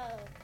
Radio.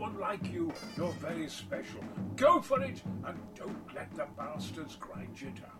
There's no one like you. You're very special. Go for it and don't let the bastards grind you down.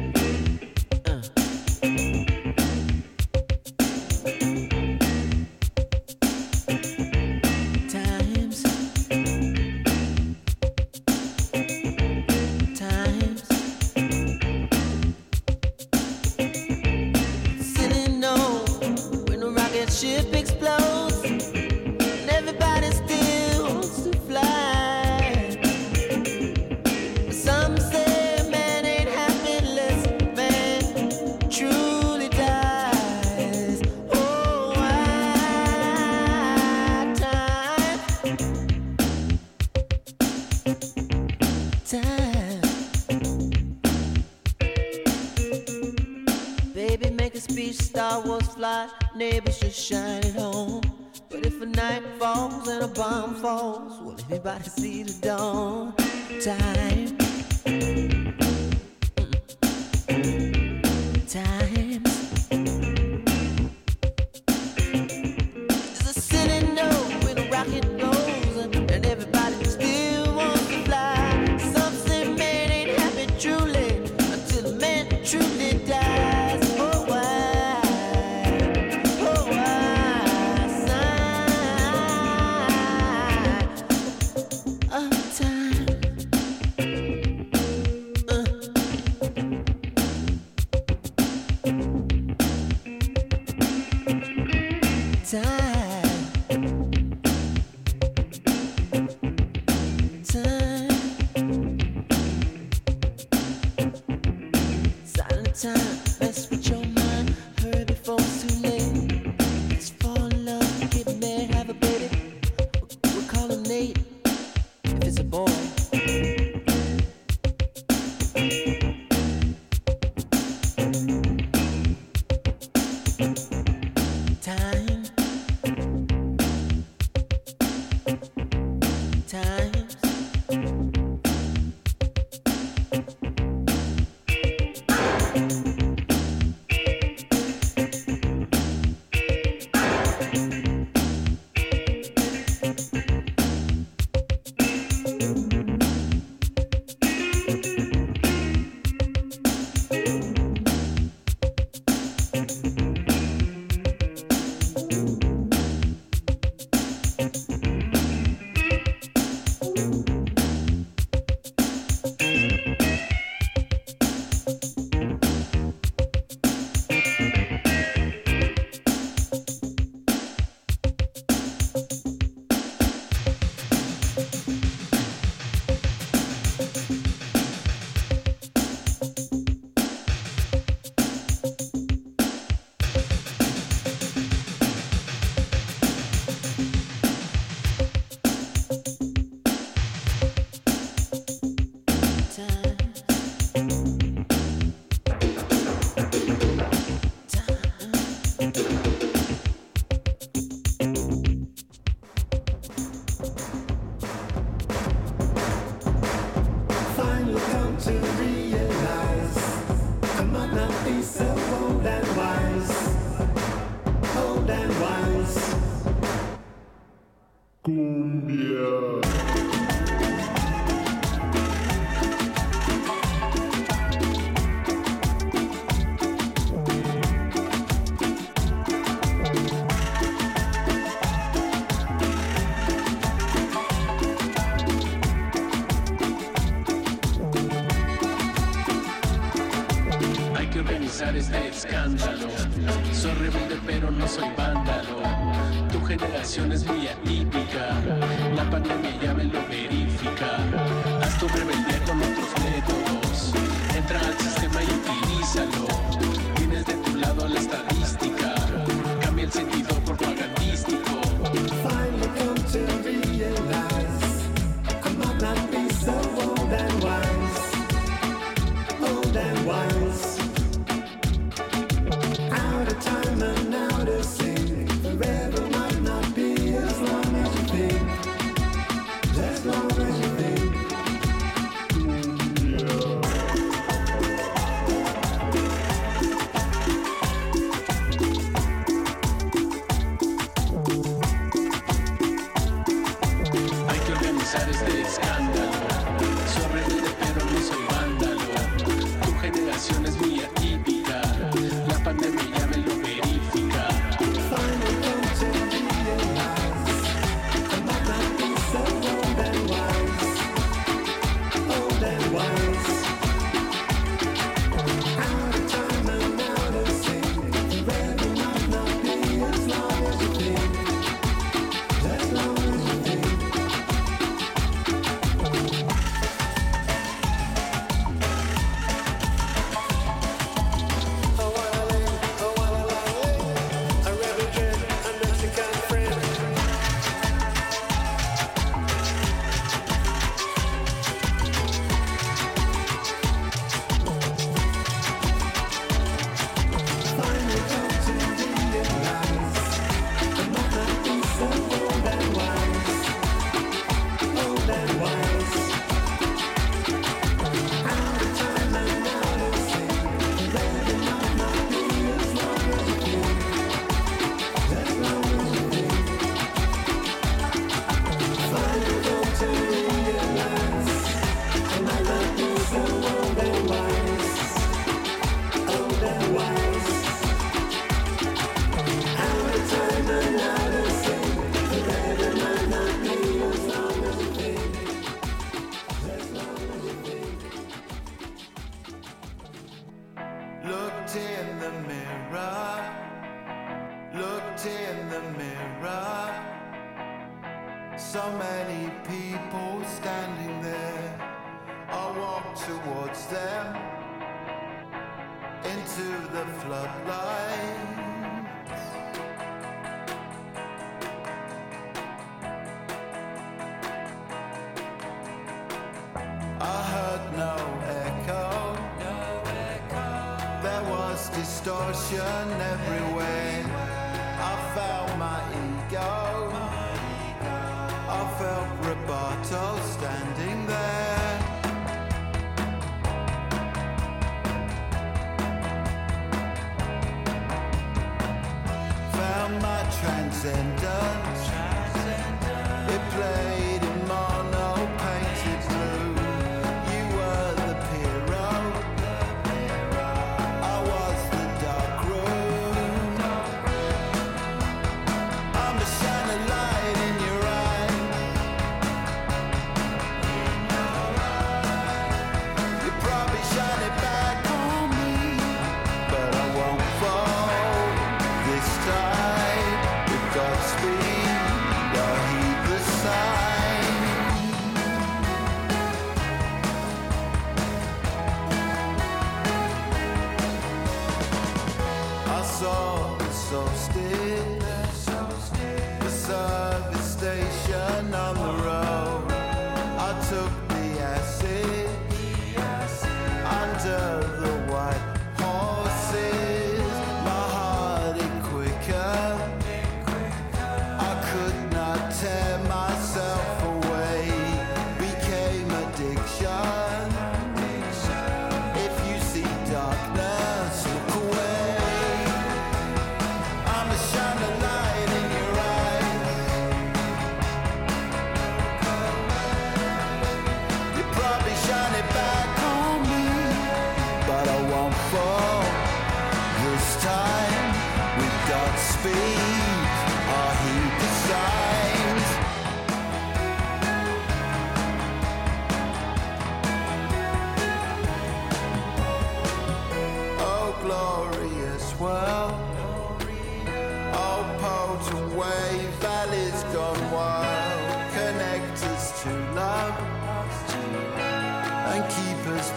Anybody see the dawn? Roberto standing there. Found my transcendence.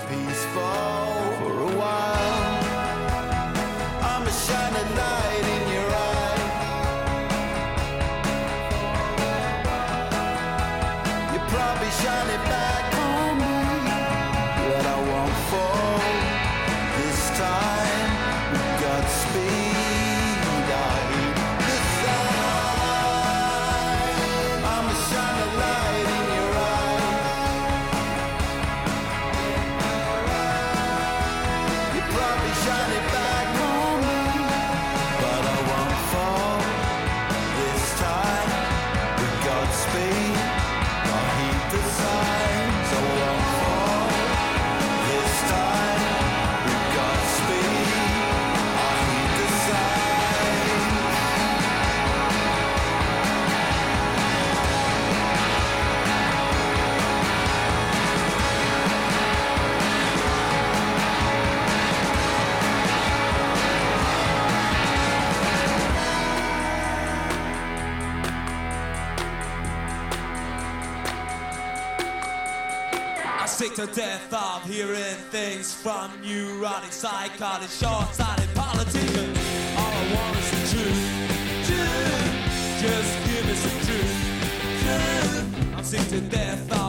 peace. to death of hearing things from neurotic psychotic short-sighted politicians. All I want is the truth. Truth. Just give me some truth. Truth. I'm sick to death of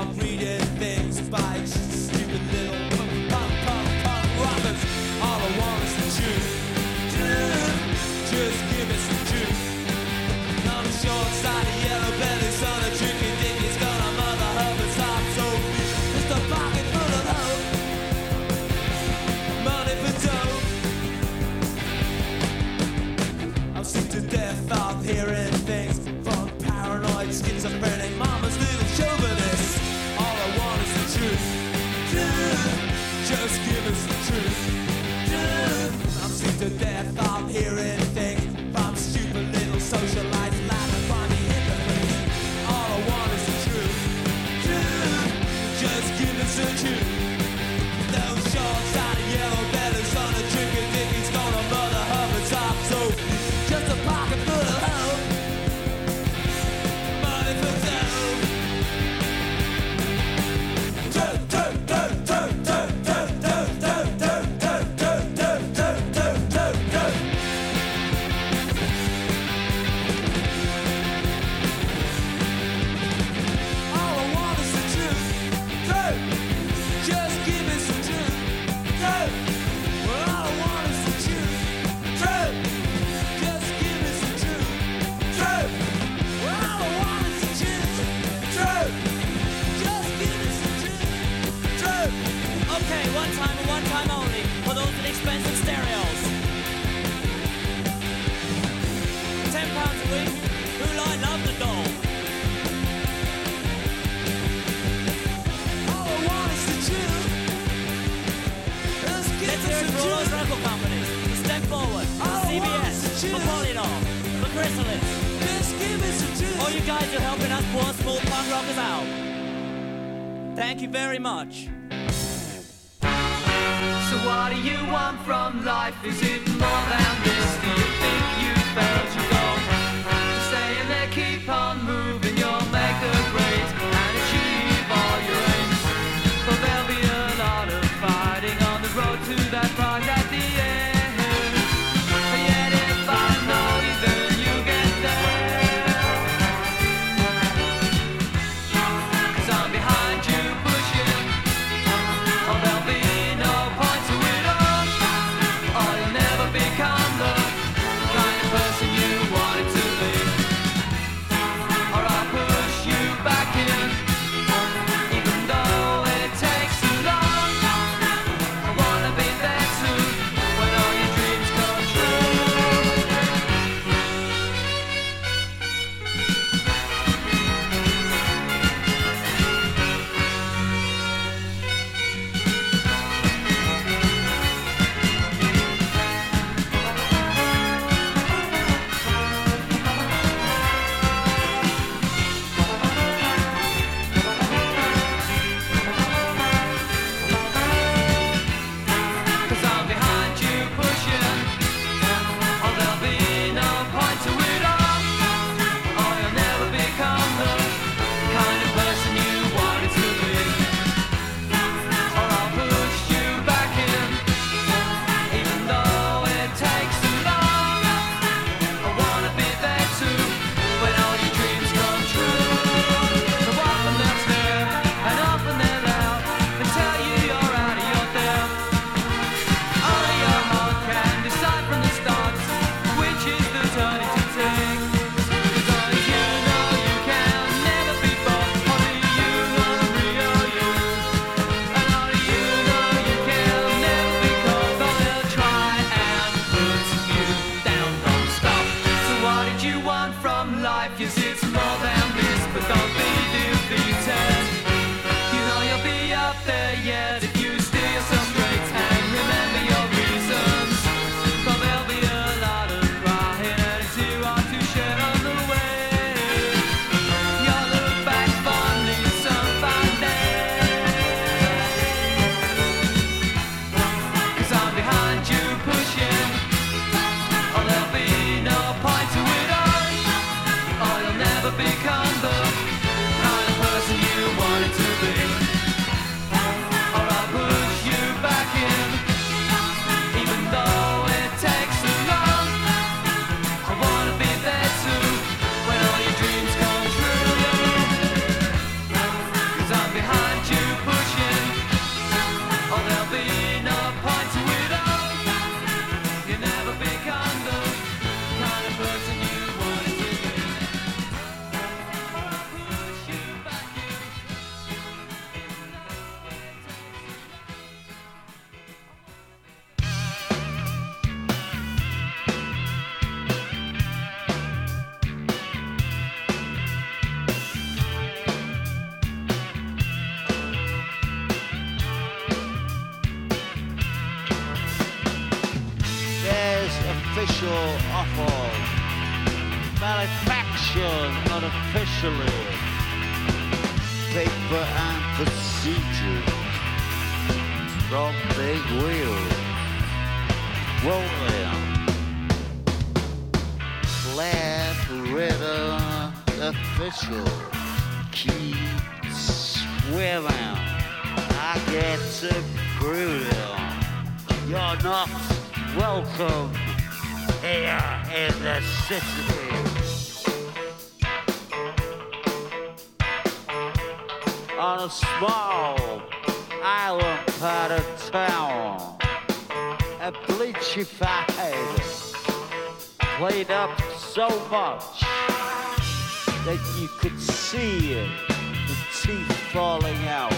you could see it, the teeth falling out.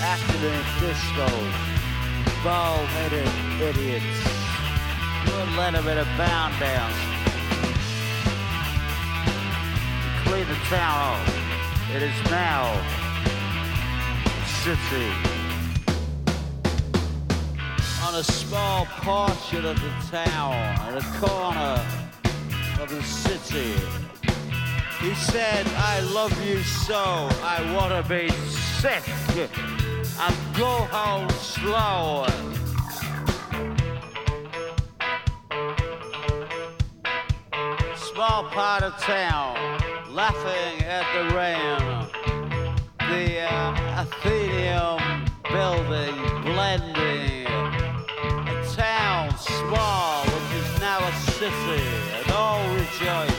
Accident discos, bald-headed idiots. We'll let them in a bound down. The town off. It is now city. On a small portion of the town, in a corner of the city. He said, I love you so, I want to be sick and go home slow. Small part of town, laughing at the rain. The uh, building blending. A town small, which is now a city, and all rejoice.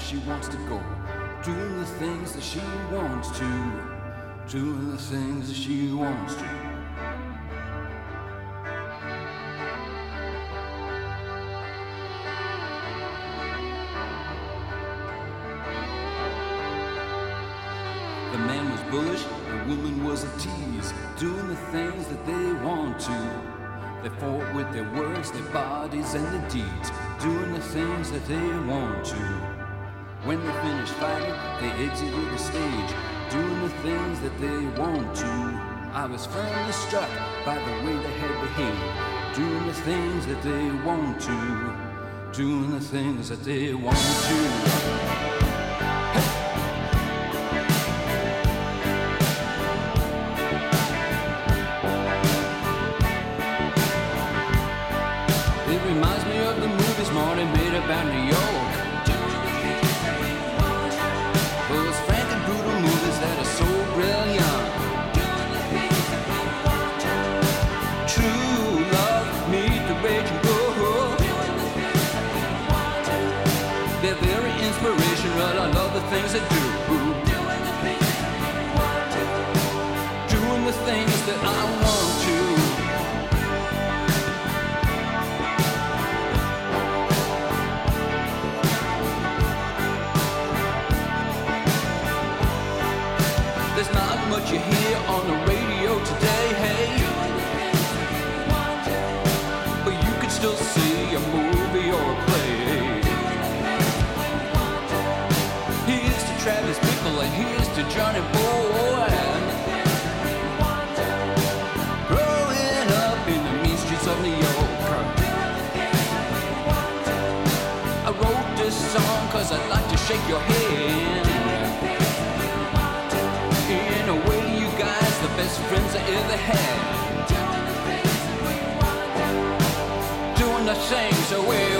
She wants to go, doing the things that she wants to, doing the things that she wants to. The man was bullish, the woman was a tease, doing the things that they want to. They fought with their words, their bodies, and their deeds, doing the things that they want to. When they finished fighting, they exited the stage, doing the things that they want to. I was firmly struck by the way they had behaved, doing the things that they want to, doing the things that they want to. Shake your hand. In a way, you guys, the best friends I ever had. Doing the things that we want to.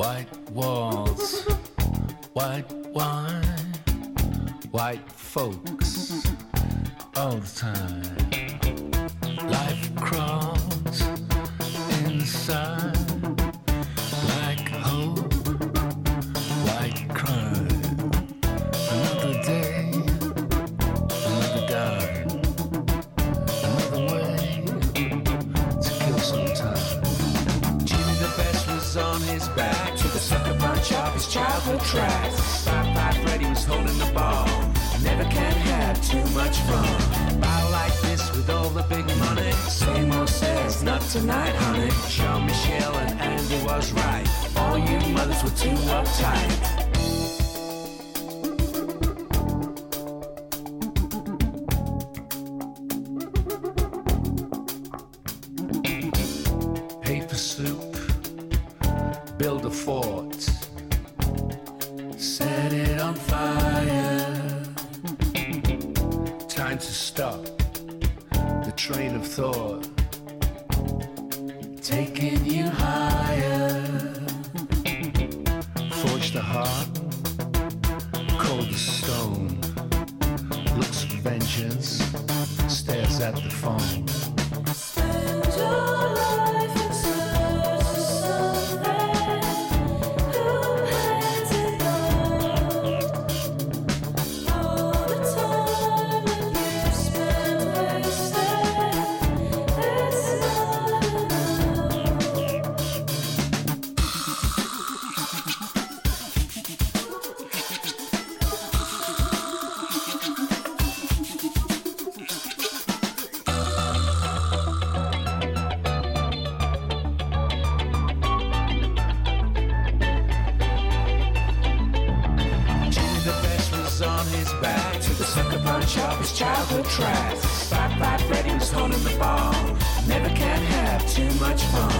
White walls, white wine, white folks all the time. Much fun. Ball like this with all the big money. Same old says, not tonight, honey. Jean Michel and Andy was right. All you mothers were too uptight. Childhood tracks. Fab Five Freddy was holding the ball. Never can have too much fun.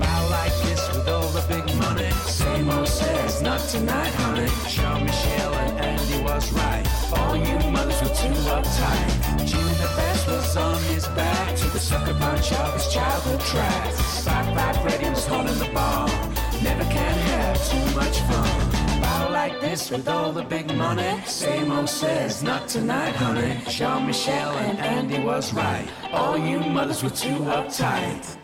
Bow like this with all the big money. Same old says, not tonight, honey. Jean Michel and Andy was right. All you mothers were too uptight. Jimmy the best was on his back to the sucker punch of his childhood tracks. Fab Five Freddy was holding the ball. Never can have too much fun. Like this with all the big money. Same old says, not tonight, honey. Jean Michel and Andy was right. All you mothers were too uptight.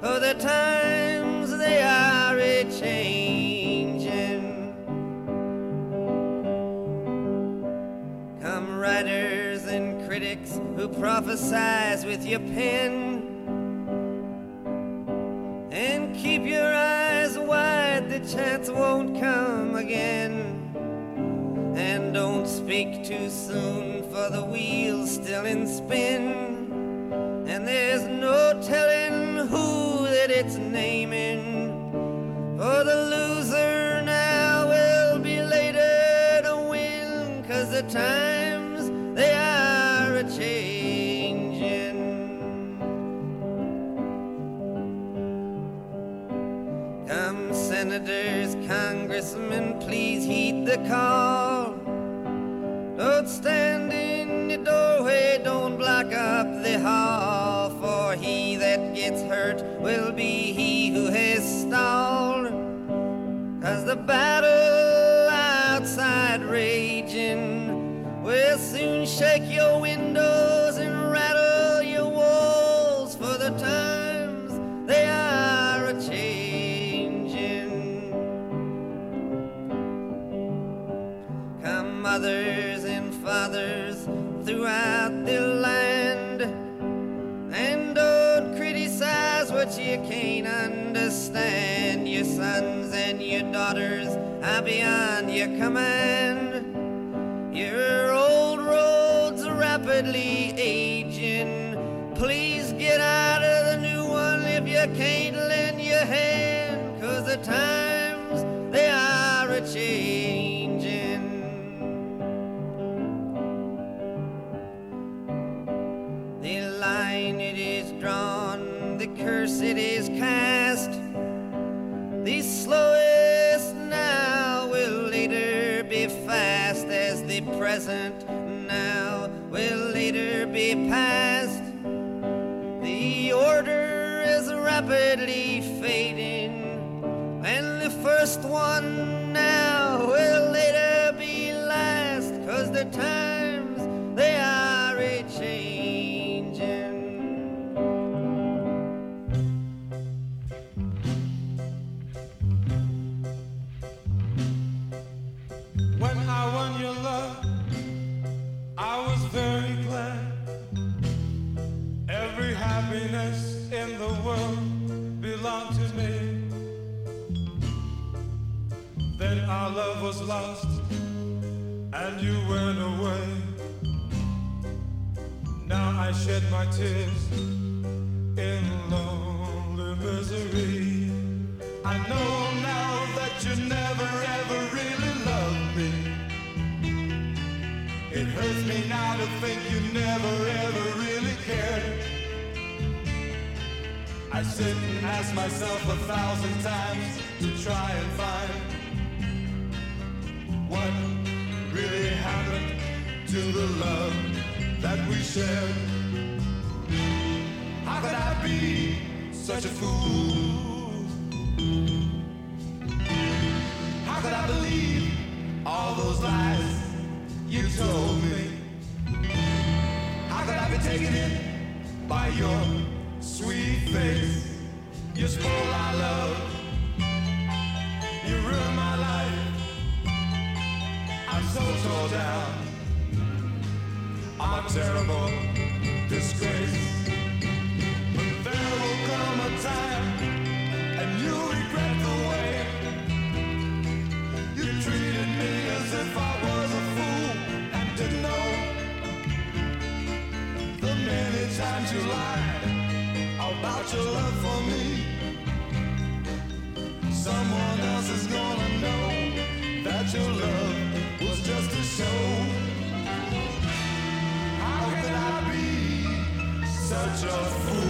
For the times they are a changing. Come writers and critics who prophesize with your pen. And keep your eyes wide, the chance won't come again. And don't speak too soon, for the wheel's still in spin. And there's no telling it's naming. For the loser now will be later to win, cause the times they are a changing. Come, senators, congressmen, please heed the call. Don't stand gets hurt will be he who has stalled. Cause the battle outside raging will soon shake your windows you can't understand. Your sons and your daughters are beyond your command. Your old roads rapidly aging. Please get out of the new one if you can't lend your hand, cause the times is cast. The slowest now will later be fast, as the present now will later be past. The order is rapidly fading, and the first one love was lost and you went away. Now I shed my tears in lonely misery. I know now that you never ever really loved me. It hurts me now to think you never ever really cared. I sit and ask myself a thousand times to try and find what really happened to the love that we shared. How could I be such a fool? How could I believe all those lies you told me? How could I be taken in by your sweet face? You spoil our love. You ruined my life. I'm so tore down. I'm a terrible disgrace. But there will come a time, and you'll regret the way you treated me as if I was a fool and didn't know the many times you lied about your love a fool?